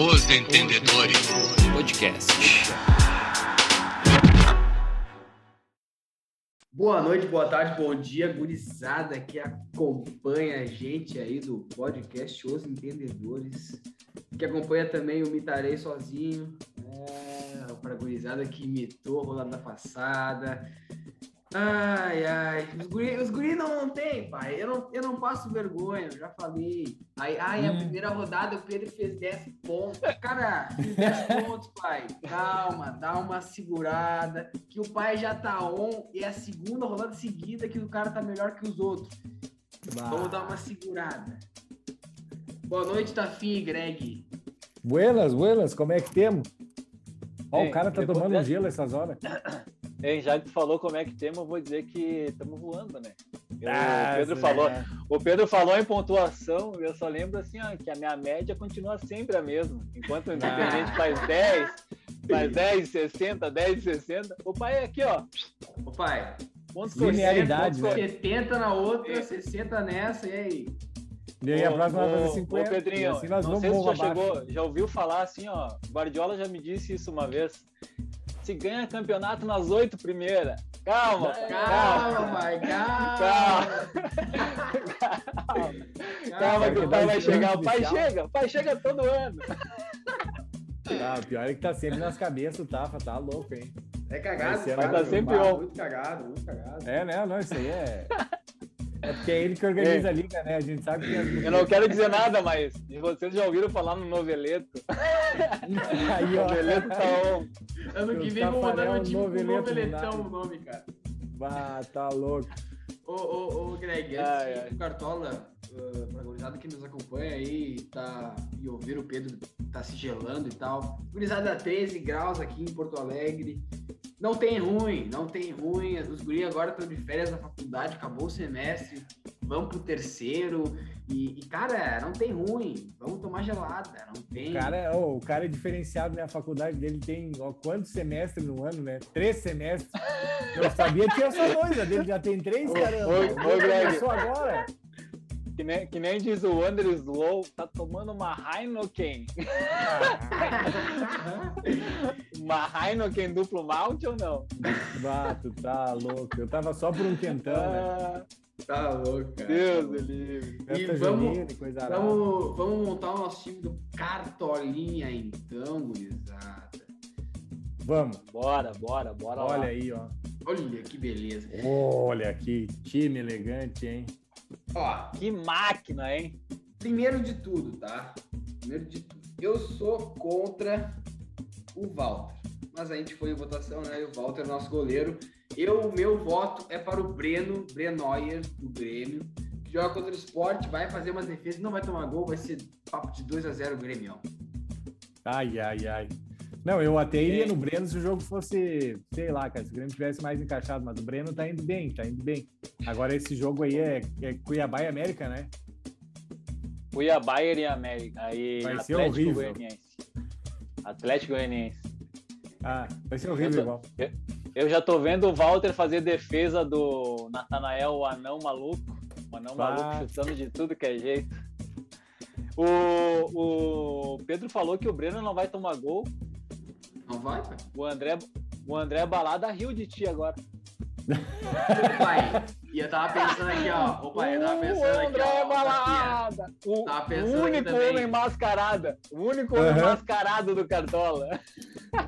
Os Entendedores. Podcast. Boa noite, boa tarde, bom dia, gurizada que acompanha a gente aí do podcast Os Entendedores, que acompanha também o Mitarei Sozinho, é, para gurizada que imitou rolando passada, Ai, ai, os guri, os guri não, tem, pai. Eu não, eu não passo vergonha, eu já falei. Ai, ai, a hum. primeira rodada o Pedro fez 10 pontos. Cara, fiz 10 pontos, pai. Calma, dá uma segurada. Que o pai já tá on e é a segunda rodada seguida que o cara tá melhor que os outros. Bah. Vamos dar uma segurada. Boa noite, Tafi e Greg. Buenas, buenas, como é que temos? Ó, o cara tá tomando gelo essas horas. Hein, já que tu falou como é que temos, eu vou dizer que estamos voando, né? Eu, ah, o, Pedro falou, o Pedro falou em pontuação, eu só lembro assim, ó, que a minha média continua sempre a mesma. Enquanto o Independente ah. faz 10, faz 10, 60, 10, 60. O pai é aqui, ó. O pai. Pontos Linearidade, né? 70 na outra, é. 60 nessa, e aí? E aí a próxima vai fazer 50. Ô, Pedrinho, assim nós não sei se já chegou, já ouviu falar assim, ó. Guardiola já me disse isso uma vez se ganha campeonato nas oito primeiras. Calma, calma, calma, calma. Calma, calma que o pai vai chegar. O pai chega, o pai chega todo ano. Ah, pior é que tá sempre nas cabeças do Tafa, tá louco, hein? É cagado, mas tá sempre on. Muito cagado, muito cagado. É, né? Não, isso aí é. É porque é ele que organiza é. a liga, né? A gente sabe que. Eu não quero dizer nada, mas vocês já ouviram falar no noveleto? Aí, ó. Noveleto tá on. Ano que vem vou mandar no time com noveletão o nome, cara. Bah, tá louco. Ô, ô, ô, Greg, antes do Cartola, uh, pra gurizada que nos acompanha aí tá, e ouvir o Pedro tá se gelando e tal. Gurizada 13 graus aqui em Porto Alegre. Não tem ruim, não tem ruim. Os guri agora estão de férias na faculdade, acabou o semestre, vão pro terceiro. E, e, cara, não tem ruim. Vamos tomar gelada, não tem. Cara, oh, o cara é diferenciado, né? A faculdade dele tem ó, quantos semestres no ano, né? Três semestres. Eu sabia que tinha só dois, a dele já tem três, caramba. Oi, oi, Começou agora. Que nem, que nem diz o Wander Slow, tá tomando uma Heineken. uma Heineken duplo malte ou não? Bato, tá louco. Eu tava só por um quentão, né? Ah, tá louco, cara. Deus do livre. E vamos, vamos, vamos montar o nosso time do Cartolinha, então, gurizada. Vamos. Bora, bora, bora Olha lá. aí, ó. Olha que beleza. Olha que time elegante, hein? Ó, que máquina, hein? Primeiro de tudo, tá? Primeiro de tudo. Eu sou contra o Walter. Mas a gente foi em votação, né? E o Walter é nosso goleiro. Eu, meu voto é para o Breno, Brenoyer, do Grêmio, que joga contra o esporte, vai fazer umas defesas, não vai tomar gol, vai ser papo de 2 a 0 o Grêmio. Ai, ai, ai. Não, eu até iria é. no Breno se o jogo fosse, sei lá, cara, se o Grêmio tivesse mais encaixado, mas o Breno tá indo bem, tá indo bem. Agora esse jogo aí é, é Cuiabá e América, né? Cuiabá e América. Aí vai ser Atlético horrível. Goianiense. Atlético Goianiense. Ah, vai ser horrível eu igual. Eu, eu, já tô vendo o Walter fazer defesa do Natanael, o anão maluco. O anão bah. maluco chutando de tudo que é jeito. O, o Pedro falou que o Breno não vai tomar gol. Não vai, pai? O André, o André Balada riu de ti agora. pai, e eu tava pensando aqui, ó. Ô, pai, eu tava pensando o André aqui, ó. Balada! O, o único homem mascarada. O único uhum. homem mascarado do Cartola.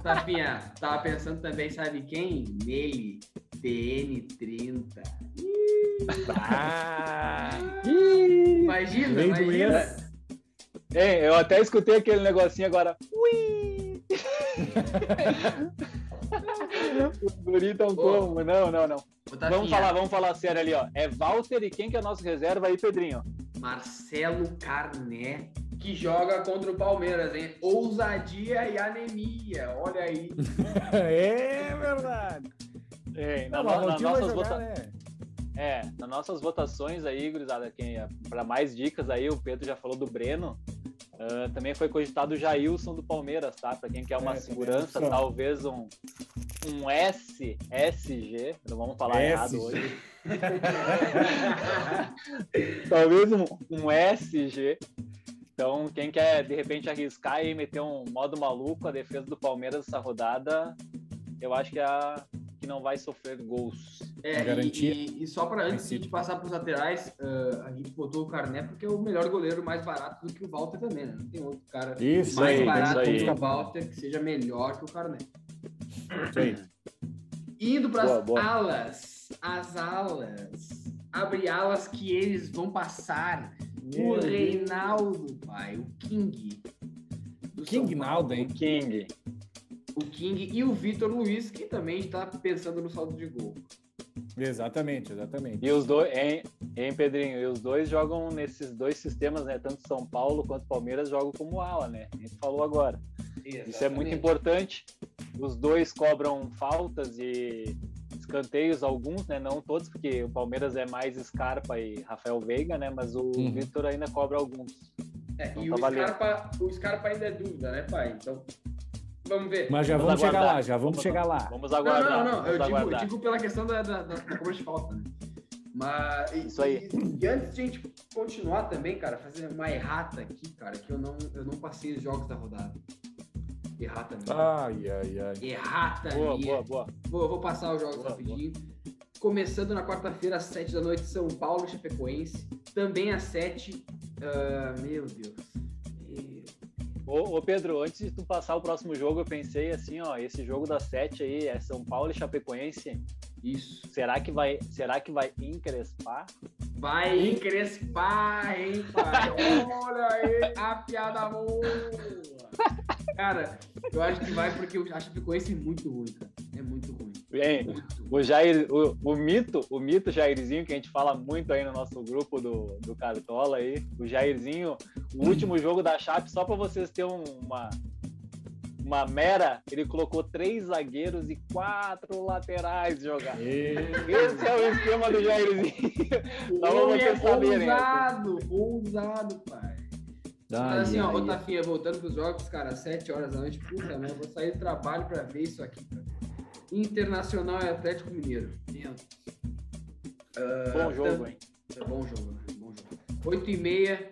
Tapinha, tava pensando também, sabe quem? Nele, TN30. Ah, imagina, imagina. Ei, eu até escutei aquele negocinho agora. Ui! Os tão como? Não, não, não. Vamos falar, vamos falar sério ali, ó. É Walter e quem que é nosso reserva aí, Pedrinho? Marcelo Carné, que joga contra o Palmeiras, hein? Ousadia e anemia, olha aí. é verdade. É, na, não, na, nossas vota... né? É, nas nossas votações aí, gurizada, quem é, para mais dicas aí, o Pedro já falou do Breno. Uh, também foi cogitado o Jailson do Palmeiras, tá? Para quem quer uma é, segurança, talvez um, um S, SG, não vamos falar errado hoje. talvez um, um SG. Então, quem quer de repente arriscar e meter um modo maluco, a defesa do Palmeiras essa rodada, eu acho que é a que não vai sofrer gols. É, garantia. E, e, só para antes de passar para os laterais, uh, a gente botou o Carné porque é o melhor goleiro mais barato do que o Walter também, né? Não tem outro cara isso mais aí, barato do que o Walter que seja melhor que o Carné. Indo para as alas, as alas, abre alas que eles vão passar. Meu o Reinaldo, pai, o King. King Naldo, hein? King o King e o Vitor Luiz, que também está pensando no saldo de gol. Exatamente, exatamente. E os dois, hein, hein, Pedrinho? E os dois jogam nesses dois sistemas, né? Tanto São Paulo quanto Palmeiras jogam como ala, né? A gente falou agora. Exatamente. Isso é muito importante. Os dois cobram faltas e escanteios, alguns, né? Não todos, porque o Palmeiras é mais Scarpa e Rafael Veiga, né? Mas o uhum. Vitor ainda cobra alguns. É, então, e tá o, Scarpa, o Scarpa ainda é dúvida, né, pai? Então Vamos ver. Mas já vamos, vamos chegar lá, já vamos, vamos chegar lá. Vamos aguardar. Não, não, não. eu digo, digo, pela questão da, da, da, da cobrança de falta, né? Mas, Isso aí. E, e, antes de a gente continuar também, cara, fazer uma errata aqui, cara, que eu não, eu não passei os jogos da rodada. Errata mesmo. Ai, ai, ai. Errata boa, boa, boa. Vou, vou passar os jogos boa, rapidinho. Boa. Começando na quarta-feira, às sete da noite, São Paulo Chapecoense. Também às sete. Uh, meu Deus. Ô, ô, Pedro, antes de tu passar o próximo jogo, eu pensei assim, ó, esse jogo das sete aí é São Paulo e Chapecoense. Isso. Será que vai, será que vai encrespar? Vai encrespar, hein, pai? Olha aí a piada boa. Cara, eu acho que vai porque a Chapecoense é muito ruim, cara. Bem, o Jair, o, o, mito, o mito Jairzinho, que a gente fala muito aí no nosso grupo do, do Cartola aí, o Jairzinho, o último jogo da Chape, só para vocês terem uma, uma mera, ele colocou três zagueiros e quatro laterais jogar. E... Esse é o esquema do Jairzinho. Só pra vocês é saberem. Ousado, ousado, pai. Mas assim, ó, Tafinha, voltando pros jogos, cara, sete horas da noite, puta, né? Eu vou sair do trabalho pra ver isso aqui, cara. Internacional e Atlético Mineiro. Uh, bom jogo, hein? É bom jogo, né? Bom jogo. 8 e meia,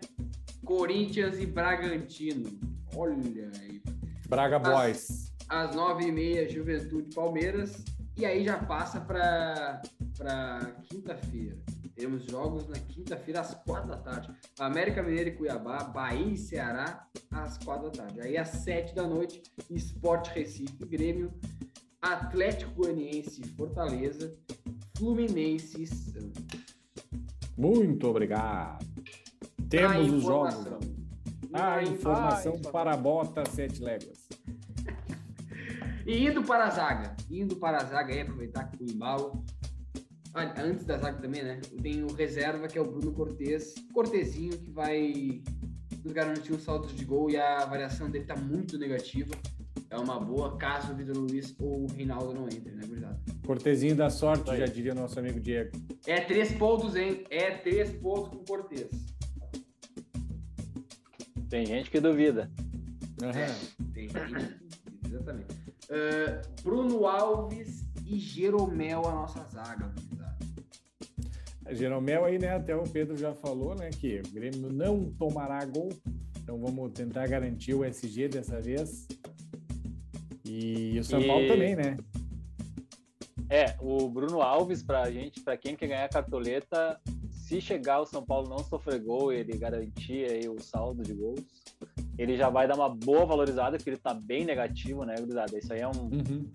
Corinthians e Bragantino. Olha aí. Braga Boys. Às 9 e meia, Juventude Palmeiras. E aí já passa para quinta-feira. Temos jogos na quinta-feira às quatro da tarde. América Mineiro e Cuiabá, Bahia e Ceará às quatro da tarde. Aí às sete da noite, Esporte Recife Grêmio Atlético Goianiense Fortaleza, Fluminense Santos. Muito obrigado. Temos os jogos. A informação ah, para a bota sete léguas. e indo para a zaga. Indo para a zaga aí, aproveitar que o embalo. Antes da zaga também, né? Tem o reserva, que é o Bruno Cortes. Cortezinho, que vai nos garantir um saldo de gol e a variação dele tá muito negativa é uma boa caso o Vitor Luiz ou o Reinaldo não entre, né, gurizada? Cortezinho da sorte, já diria nosso amigo Diego. É três pontos, hein? É três pontos com Cortez. Tem gente que duvida. Uhum. É, tem gente que duvida, exatamente. Uh, Bruno Alves e Jeromel, a nossa zaga, gurizada. Jeromel aí, né? Até o Pedro já falou, né? Que o Grêmio não tomará gol. Então vamos tentar garantir o SG dessa vez. E o São e... Paulo também, né? É, o Bruno Alves, pra gente, para quem quer ganhar cartoleta, se chegar o São Paulo não sofrer gol, ele garantir aí o saldo de gols, ele já vai dar uma boa valorizada, porque ele tá bem negativo, né, gurizada? Isso aí é um. Uhum.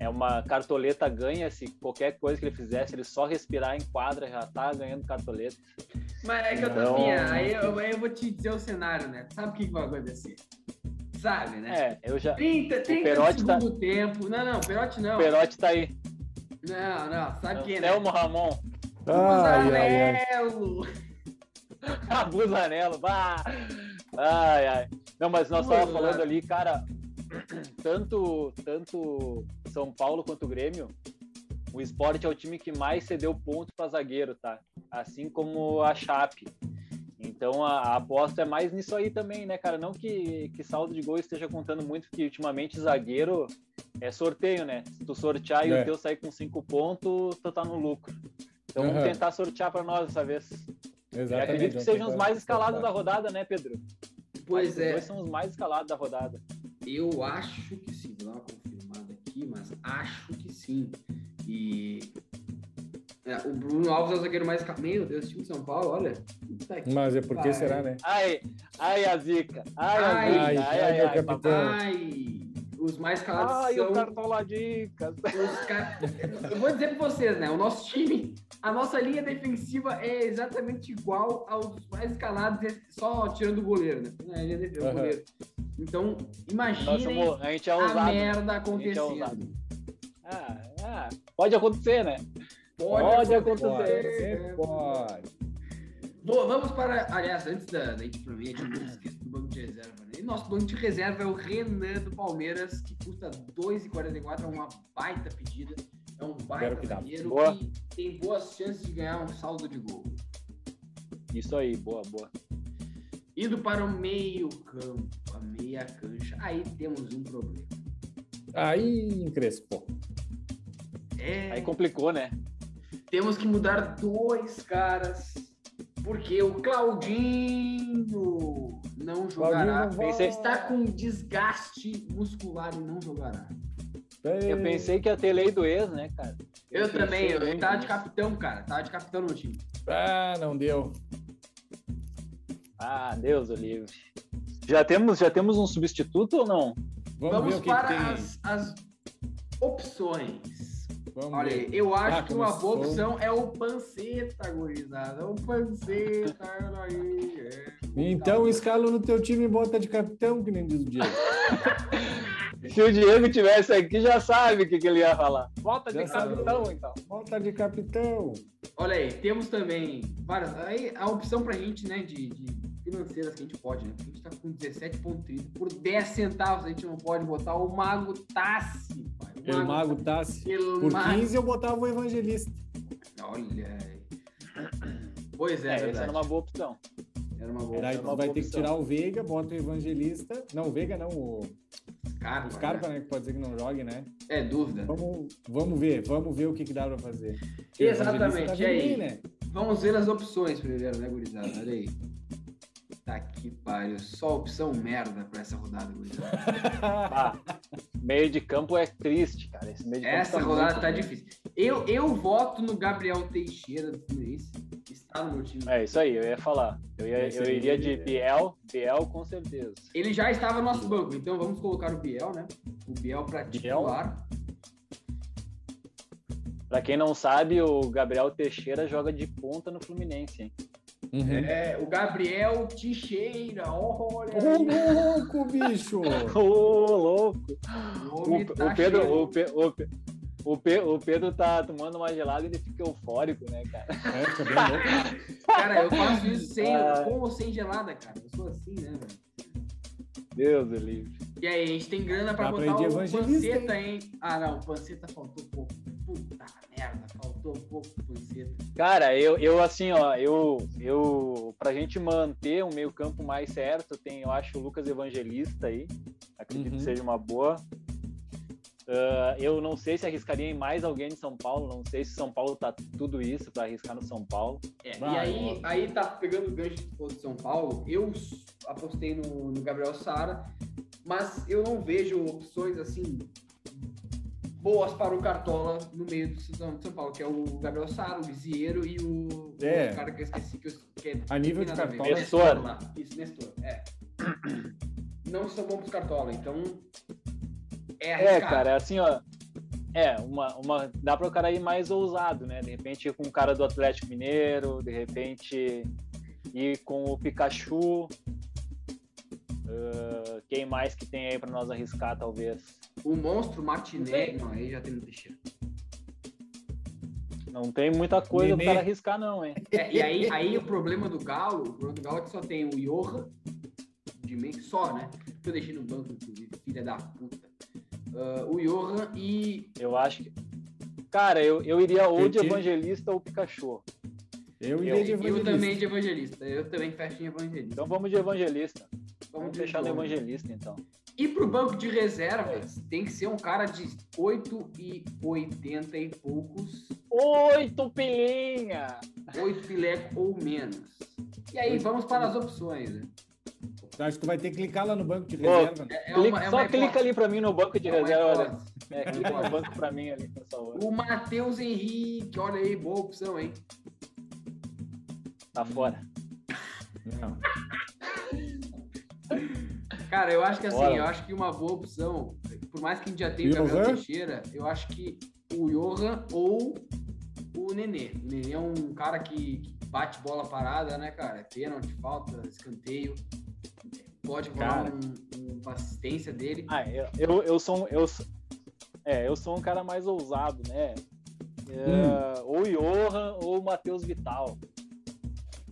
É uma cartoleta ganha, se qualquer coisa que ele fizesse, ele só respirar em quadra, já tá ganhando cartoleta. Mas é que eu tô então... aí eu, aí eu vou te dizer o cenário, né? Sabe o que vai acontecer? Sabe, né? É, eu já. 30, 30 Perotti tá- segundo tá... tempo. Não, não, Perotti não. Perotti tá aí. Não, não, sabe quem, né? Thelmo Ramon. Busanello. ah, Busanello, bah. Ai, ai. Não, mas nós estávamos falando ali, cara, tanto, tanto São Paulo quanto o Grêmio, o esporte é o time que mais cedeu pontos para zagueiro, tá? Assim como a Chape. Então a, a, aposta é mais nisso aí também, né, cara? Não que, que saldo de gol esteja contando muito, porque ultimamente zagueiro é sorteio, né? Se tu sortear é. e o teu sair com cinco pontos, tu tá no lucro. Então uhum. vamos tentar sortear para nós dessa vez. Exatamente. Eu acredito que sejam os mais escalados da rodada, né, Pedro? Pois é. Os dois são os mais escalados da rodada. Eu acho que sim, vou dar uma confirmada aqui, mas acho que sim. E é, o Bruno Alves é o zagueiro mais. Meu Deus, time de São Paulo, olha. Mas é porque será, né? Ai, ai, a zica. Ai, a. Ai, ai, ai, ai, ai capitão. Ai, os mais calados ai, são... Ai, o Cartola Dicas. Car... Eu vou dizer para vocês, né? O nosso time, a nossa linha defensiva é exatamente igual aos mais escalados, só tirando o goleiro, né? A linha defensiva, uhum. goleiro. Então, imaginem a, gente é a merda acontecendo. Ah, ah, pode acontecer, né? Pode, pode acontecer. Pode. pode. Bom, vamos para. Aliás, antes da, da gente provar, a gente esquece do banco de reserva. Né? E nosso banco de reserva é o Renan do Palmeiras, que custa 2,44, é uma baita pedida. É um baita zagueiro que, que tem boas chances de ganhar um saldo de gol. Isso aí, boa, boa. Indo para o meio campo, a meia cancha, aí temos um problema. Aí encrespou. É... Aí complicou, né? Temos que mudar dois caras, porque o Claudinho não jogará. Claudinho não Está com desgaste muscular e não jogará. Eu pensei que ia ter lei do ex, né, cara? Eu, eu também, eu tava de capitão, cara. Tava de capitão no time. Ah, não deu. Ah, Deus o livre. Já temos, já temos um substituto ou não? Vamos, Vamos para as, as opções. Vamos Olha, ver. eu acho ah, que uma boa opção é o panceta, gurizada. O panceta, aí. É, então tá. escala no teu time e bota de capitão, que nem diz o Diego. Se o Diego tivesse aqui, já sabe o que, que ele ia falar. Volta de capitão, então. Volta de capitão. Olha aí, temos também várias. Aí a opção pra gente, né, de, de financeiras que a gente pode, né? a gente tá com 17,30. Por 10 centavos a gente não pode botar o Mago Tassi, pai. O Mago, Mago Tassi. Por Mago... 15 eu botava o Evangelista. Olha aí. Pois é, é essa era uma boa opção. Era uma boa, Daí era uma vai boa ter opção. que tirar o Veiga, bota o Evangelista. Não, o Veiga não, o. Scarpa, Scarpa, né? né? Que pode ser que não jogue, né? É, dúvida. Vamos, vamos ver, vamos ver o que, que dá pra fazer. Exatamente. Tá e aí? Bem, né? Vamos ver as opções primeiro, né, gurizada? Olha aí. Tá que pariu. Só opção merda pra essa rodada, ah, meio de campo é triste, cara. essa tá rodada tá difícil. Eu, eu voto no Gabriel Teixeira do Fluminense. Está no meu time. É isso aí, eu ia falar. Eu, ia, eu iria de Biel, Biel com certeza. Ele já estava no nosso banco, então vamos colocar o Biel, né? O Biel pra titular. Pra quem não sabe, o Gabriel Teixeira joga de ponta no Fluminense, hein? Uhum. É, o Gabriel Teixeira, olha Ô, louco, bicho! Ô, louco! O, o, tá o Pedro, o, o, o, o, Pedro tá tomando uma gelada e ele fica eufórico, né, cara? É, fica bem louco. Cara, eu faço isso sem, ah. com ou sem gelada, cara. Eu sou assim, né, velho? Deus do livre. E aí, a gente tem grana pra botar o Panceta, hein? Ah, não, o Panceta faltou pouco. Faltou pouco Panceta. Cara, eu, eu assim, ó, eu, eu, pra gente manter um meio campo mais certo, tem, eu acho, o Lucas Evangelista aí. Acredito uhum. que seja uma boa. Uh, eu não sei se arriscaria em mais alguém de São Paulo, não sei se São Paulo tá tudo isso para arriscar no São Paulo. É, e aí, aí tá pegando o gancho de São Paulo. Eu apostei no, no Gabriel Sara, mas eu não vejo opções assim boas para o Cartola no meio do São, São Paulo, que é o Gabriel Sara, o Vizieiro e o, é. o cara que eu esqueci que, eu, que é a nível de Cartola. Nestor. Isso, Nestor, é. não são bons para Cartola, então é, é, cara, assim, ó. É, uma, uma, dá para o cara ir mais ousado, né? De repente ir com o cara do Atlético Mineiro, de repente ir com o Pikachu. Uh, quem mais que tem aí para nós arriscar, talvez? O monstro Martinelli. Não, aí já tem no Teixeira. Não tem muita coisa para arriscar, não, hein? É, e aí, aí o problema do Galo, o problema do Galo é que só tem o Johan de meio só, né? Que eu deixei no banco, inclusive, filha da puta uh, o Johan e. Eu acho que. Cara, eu, eu iria ou de Evangelista ou Pikachu. Eu iria de Evangelista. Eu também de Evangelista. Eu também fecho em Evangelista. Então vamos de Evangelista. Vamos, vamos fechar no Evangelista, então. E pro banco de reservas, tem que ser um cara de 8 e 80 e poucos. 8 pilinha! 8 pileco ou menos. E aí, vamos para as opções. Né? Acho que tu vai ter que clicar lá no banco de reserva. Né? É, é uma, é só clica ali para mim no banco de reserva. É, clica no banco para mim ali, por favor. O Matheus Henrique, olha aí, boa opção, hein? Tá fora. Não. Cara, eu acho que assim, Bora. eu acho que uma boa opção, por mais que a gente já tenha o Gabriel Teixeira, eu acho que o Johan ou o Nenê. O Nenê é um cara que, bate bola parada, né, cara? Pênalti, falta, escanteio. Pode rolar um, um, uma assistência dele. Ah, eu, eu, eu sou eu, é, eu sou um cara mais ousado, né? É, hum. Ou o Johan ou o Matheus Vital.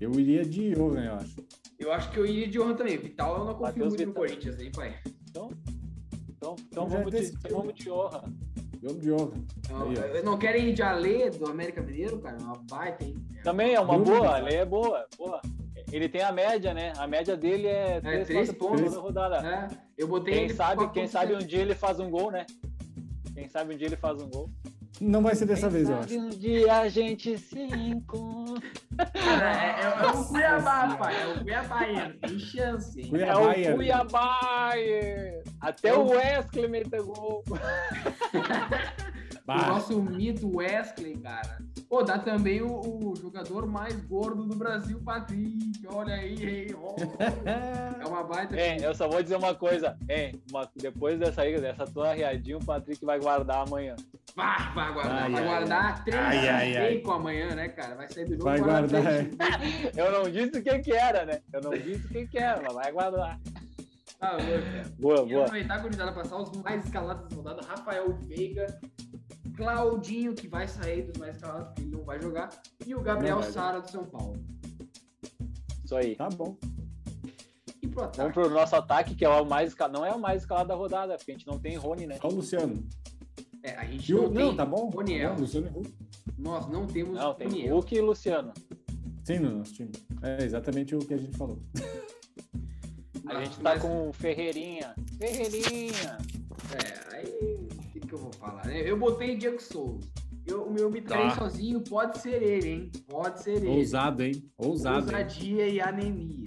Eu iria de Johan, eu acho. Eu acho que eu iria de Johan também. Vital eu não confio Mateus muito Vital. no Corinthians, hein, pai? Então, então, então vamos, de, vamos de Johan. Vamos de Johan. Não, não querem ir de Ale do América Mineiro, cara? Uma baita, hein? Também é uma boa, a lei é boa. boa. Ele tem a média, né? A média dele é 3, é, 3 pontos na rodada. É, eu botei quem sabe, quem sabe um dia ele faz um gol, né? Quem sabe um dia ele faz um gol. Não vai ser dessa quem vez, eu acho. um dia a gente se encontra. É, é, é, o Cuiabá, pai. É o Cuiabá, tem chance. Hein? É o Cuiabá. Até o Wesley meteu gol. o nosso mito Wesley, cara. Pô, dá também o, o, jogador mais gordo do Brasil, Patrick. Olha aí, Oh, é uma baita. É, eu só vou dizer uma coisa. É, uma, depois dessa aí, dessa tua riadinha, o Patrick vai guardar amanhã. Vai, vai guardar. Ai, vai ai, guardar três ai, ai, ai. com amanhã, né, cara? Vai sair do jogo. Vai guardar. eu não disse o que, que era, né? Eu não disse o que, que era, mas vai guardar. Tá, boa, cara. Boa, e boa. aproveitar, gurizada, passar os mais escalados da rodada. Rafael Veiga, Claudinho, que vai sair dos mais escalados, porque ele não vai jogar, e o Gabriel Sara do São Paulo. Isso aí. Tá bom. E pro ataque? Vamos pro nosso ataque, que é o mais não é o mais escalado da rodada, porque a gente não tem Rony, né? Olha o Luciano. É, a gente não, não, tem tá bom. Roniel. Não, Luciano Hulk. Nós não temos Não, tem Roniel. Hulk e Luciano. Sim, no nosso time. É exatamente o que a gente falou. A gente tá Mas... com Ferreirinha. Ferreirinha. É, aí que, que eu vou falar? Né? Eu botei Diego Souza. Eu, o meu me tá. sozinho pode ser ele, hein? Pode ser ele. Ousado, hein? Ousado. Ousadia hein? e anemia.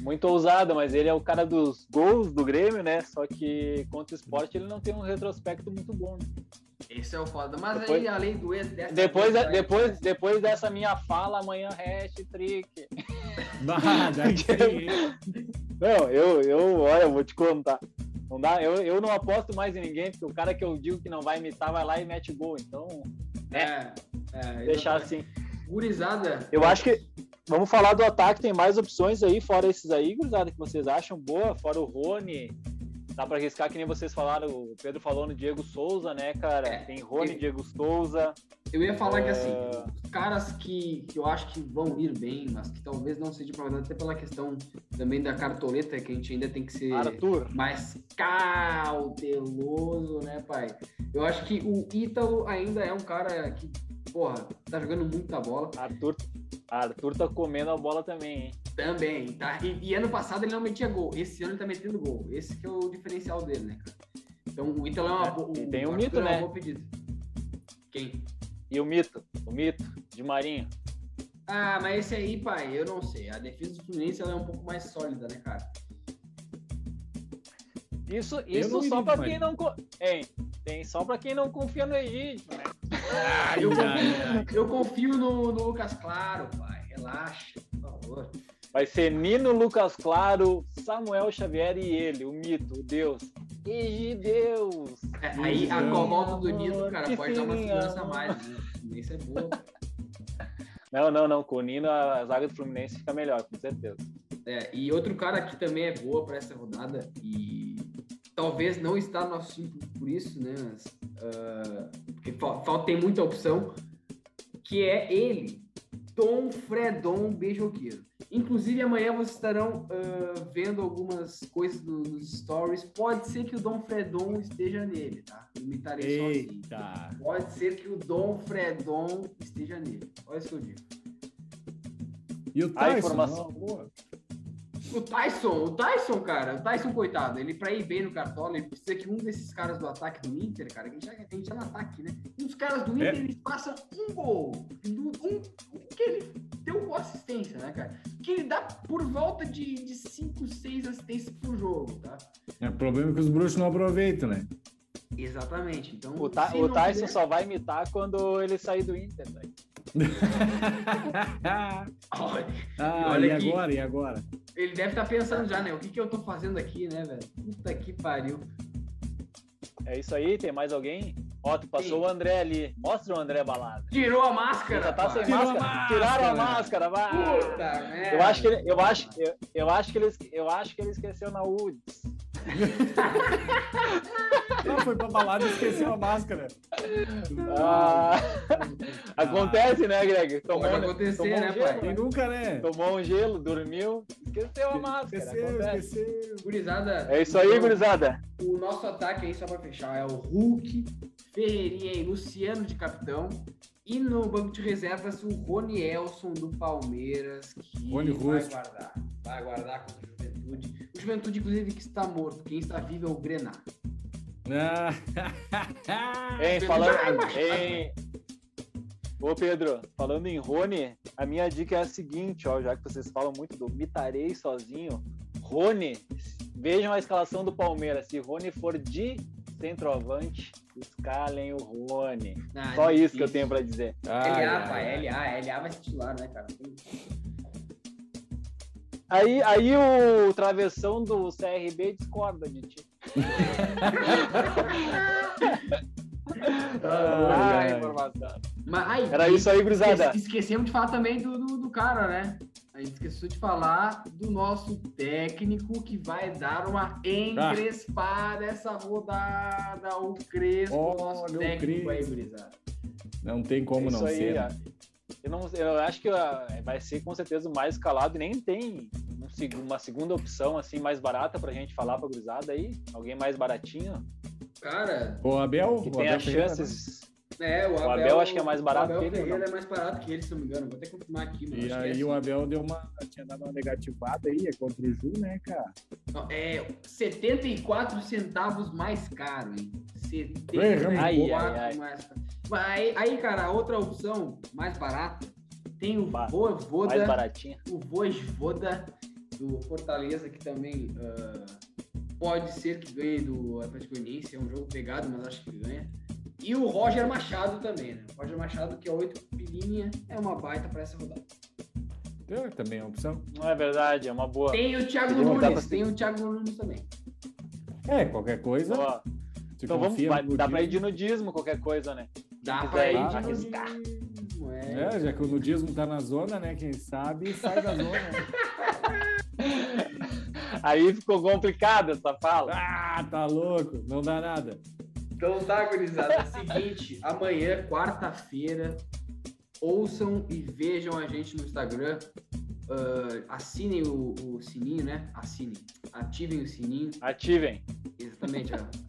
Muito ousado, mas ele é o cara dos gols do Grêmio, né? Só que contra o esporte ele não tem um retrospecto muito bom. Né? Esse é o foda. Mas depois, aí, além do ex dessa. Depois, vez, depois, depois dessa minha fala, amanhã hat-trick. não, eu, eu, olha, eu vou te contar. Não dá, eu, eu não aposto mais em ninguém, porque o cara que eu digo que não vai imitar vai lá e mete gol. Então, é, é, é deixar assim. Gurizada. Eu acho que vamos falar do ataque, tem mais opções aí, fora esses aí, gurizada, que vocês acham boa, fora o Rony. Dá para arriscar que nem vocês falaram, o Pedro falou no Diego Souza, né, cara? É, tem Rony, eu, Diego Souza. Eu ia falar que assim, é. os caras que, que eu acho que vão ir bem, mas que talvez não seja para até pela questão também da cartoleta, que a gente ainda tem que ser Arthur. mais cauteloso, né, pai? Eu acho que o Ítalo ainda é um cara que, porra, tá jogando muita bola. Arthur, Arthur tá comendo a bola também, hein? Também, tá? E, e, ano passado ele não metia gol. Esse ano ele tá metendo gol. Esse que é o diferencial dele, né, cara? Então o Ítalo é uma boa. E tem o, o Mito, é né? Quem? E o Mito, o Mito, de Marinho. Ah, mas esse aí, pai, eu não sei. A defesa do Fluminense ela é um pouco mais sólida, né, cara? Isso, isso só para quem não. Hein, tem só para quem não confia no Egito, né? Ah, eu, confio, eu confio no, no Lucas Claro, pai. Relaxa, por favor. Vai ser Nino, Lucas Claro, Samuel Xavier e ele, o mito, o Deus. Egideus! É, aí a volta do Nino, cara, pode dar uma segurança a mais. Né? Isso é boa. Não, não, não. Com o Nino, a zaga do Fluminense fica melhor, com certeza. É, e outro cara que também é boa para essa rodada, e talvez não está no nosso time por isso, né? Mas, uh, porque falta, tem muita opção, que é ele, Tom Fredon Beijoqueiro. Inclusive, amanhã vocês estarão uh, vendo algumas coisas nos stories. Pode ser que o Dom Fredon esteja nele, tá? Eu imitarei sozinho. Pode ser que o Dom Fredon esteja nele. Olha isso que eu digo. E o Tyson, a informação. Não, O Tyson, o Tyson, cara, o Tyson, coitado, ele pra ir bem no cartola, ele precisa que um desses caras do ataque do Inter, cara, que a gente, a gente é no ataque, né? Um dos caras do Inter, é. eles passam um gol. Um, que ele deu uma assistência, né, cara? Que ele dá por volta de 5, 6 assistências por jogo, tá? É, o problema é que os bruxos não aproveitam, né? Exatamente. Então, o, Ta o Tyson só vai imitar quando ele sair do Inter, velho. Olha, ah, olha e aqui. agora? E agora? Ele deve estar tá pensando já, né? O que, que eu tô fazendo aqui, né, velho? Puta que pariu. É isso aí, tem mais alguém? Ó, tu passou Sim. o André ali. Mostra o André balada. Tirou a máscara. Já tá sem máscara. máscara. Tiraram a máscara, vai. Puta merda. Eu acho que ele, eu acho, eu, eu acho que ele, eu acho que ele esqueceu na UDS. Não, foi pra balada e esqueceu a máscara. Ah, acontece, né, Greg? Tomou, Pode acontecer, tomou né, um pai? Gelo, nunca, né? Tomou um gelo, dormiu, esqueceu a máscara. Esqueceu, acontece. esqueceu. Gurizada. É isso aí, gurizada. O nosso ataque aí, só pra fechar, é o Hulk, Ferreirinha e Luciano de capitão. E no banco de reservas, o Rony Elson do Palmeiras, que Rony vai Rusto. guardar. Vai guardar contra o Juventude. O Juventude, inclusive, que está morto. Quem está vivo é o Grenar. Ei, falando. Ei, Ô Pedro, falando em Rony, a minha dica é a seguinte, ó, já que vocês falam muito do mitarei sozinho, Rony, vejam a escalação do Palmeiras. Se Rony for de centroavante, escalem o Rony. Ah, Só isso que eu tenho para dizer. Ah, LA, pai, LA, LA vai se titular, né, cara? Aí, aí o travessão do CRB discorda de ti. ah, informação. Mas, ai, Era isso aí, gurizada. Esquecemos de falar também do, do, do, cara, né? A gente esqueceu de falar do nosso técnico que vai dar uma encrespada ah. essa rodada. O Crespo, oh, nosso técnico Crespo. aí, gurizada. Não tem como é não aí, ser. Né? Eu, não, eu acho que uh, vai ser com certeza o mais escalado e nem tem uma segunda opção assim mais barata pra gente falar pra gurizada aí? Alguém mais baratinho? Cara, o Abel, que o tem Abel as chances. É, o Abel, o Abel acho que é mais barato o Abel que ele. Ferreira é mais barato que ele, se não me engano. Vou até confirmar aqui. e aí assim. o Abel deu uma, tinha dado uma negativada aí, é contra o Ju, né, cara? Não, é 74 centavos mais caro, hein? 74 ai, ai, ai. mais. Aí, aí, cara, a outra opção mais barata tem o Voivoda. Mais baratinha. O Voivoda do Fortaleza, que também uh, pode ser que ganhe do Atlético Goianiense. É um jogo pegado, mas acho que ganha. E o Roger Machado também, né? O Roger Machado, que é 8 pilinha, é uma baita para essa rodada. Também é uma opção. Não é verdade, é uma boa. Tem o Thiago Nunes, tem o Thiago Nunes também. É, qualquer coisa. Boa. Então vamos, vai, dá para ir de nudismo, qualquer coisa, né? Dá para ir de nudismo, é. é. já que o nudismo tá na zona, né? Quem sabe sai da zona. Aí ficou complicado essa fala. Ah, tá louco, não dá nada. Então tá, gurizada. É o seguinte, amanhã, quarta-feira, ouçam e vejam a gente no Instagram. Uh, assinem o, o, sininho, né? Assinem. Ativem o sininho. Ativem. Exatamente, ó.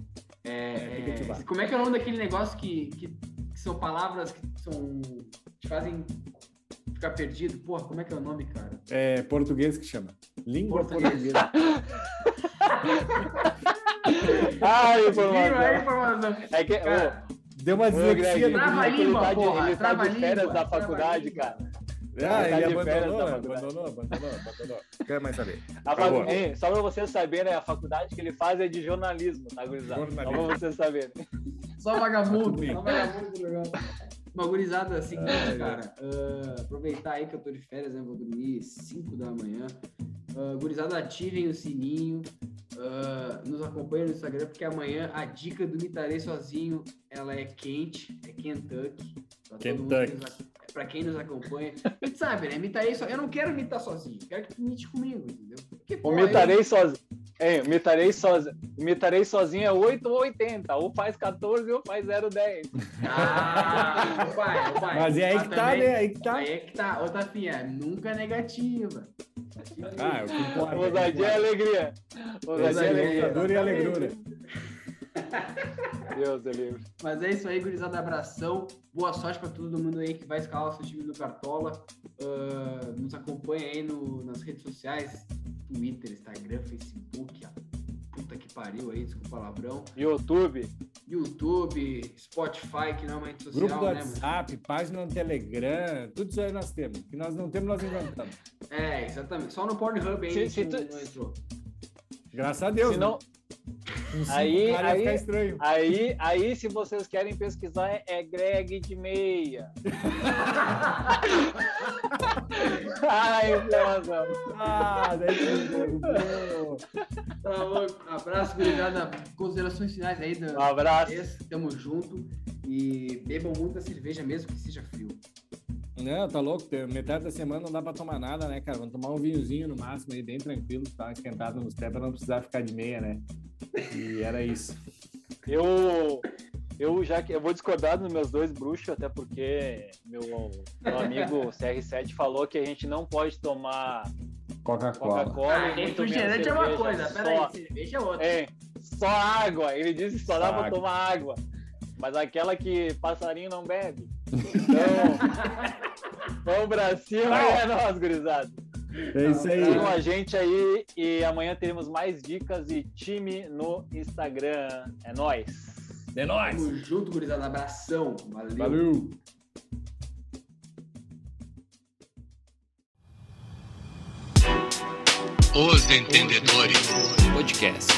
É, é, como é que é o nome daquele negócio que, que, que são palavras que são. te fazem ficar perdido? Porra, como é que é o nome, cara? É português que chama. Língua portuguesa. ah, informação. informação. É que, cara, deu uma dislexia. Trava a língua, ele porra. Ele tá de férias da faculdade, cara. Ah, ele, abandonou, abandonou, abandonou, abandonou. Quer mais saber? Facu... só pra vocês saberem, a faculdade que ele faz é de jornalismo, tá, gurizada? Só pra vocês saberem. Só vagabundo, só vagabundo do. Uma gurizada assim, cara. Uh, aproveitar aí que eu tô de férias, né? Vou dormir 5 da manhã. Uh, gurizada, ativem o sininho. Uh, nos acompanhem no Instagram, porque amanhã a dica do Mitarei sozinho, ela é quente, é Kentucky. Pra Kentucky. Pra quem nos acompanha. A gente sabe, né? Mitarei so... Eu não quero mitar sozinho, quero que tu mite comigo, entendeu? Porque, pô, o Mitarei eu... sozinho. É, imitarei, sozinho, imitarei sozinho é 8 ou 80. Ou faz 14 ou faz 0,10. Ah, pai, pai. Mas é aí que tá, também, né? Aí que tá. Aí é que tá. Outra filha, nunca negativa. Ah, é importa. Ousadia é alegria. Ousadia é alegria. Dor e alegrura. Deus é livre. Mas é isso aí, gurizada. Abração. Boa sorte para todo mundo aí que vai escalar o seu time do Cartola. Uh, nos acompanha aí no, nas redes sociais Twitter, Instagram, Facebook, a puta que pariu aí, desculpa o palavrão. YouTube. YouTube, Spotify, que não é uma rede social, Grupo do né, WhatsApp, mano? página no Telegram, tudo isso aí nós temos. O que nós não temos, nós inventamos. É, exatamente. Só no Pornhub ainda se, se não, tu... não entrou. Graças a Deus. Se não... Um aí, aí, estranho. aí, aí, se vocês querem pesquisar, é, é Greg de meia. Ai, informação. Ah, daí Tá louco. Abraço, obrigado. Considerações finais aí. Do... Um abraço. Tamo junto. E bebam muita cerveja mesmo que seja frio. Não, tá louco. Metade da semana não dá pra tomar nada, né, cara? Vamos tomar um vinhozinho no máximo aí, bem tranquilo, tá esquentado nos pés pra não precisar ficar de meia, né? E era isso. Eu, eu já que eu vou discordar dos meus dois bruxos, até porque meu, meu amigo CR7 falou que a gente não pode tomar Coca-Cola. Coca-Cola. Ah, refrigerante é uma coisa, peraí, cerveja é outra. É, só água. Ele disse que só, só dá pra tomar água. Mas aquela que passarinho não bebe. Então, vamos pra cima é nós, gurizada. É isso aí. Sigam a gente aí e amanhã teremos mais dicas e time no Instagram. É nóis. É nóis. Tamo junto, gurizada. Abração. Valeu. Valeu. Os Entendedores Podcast.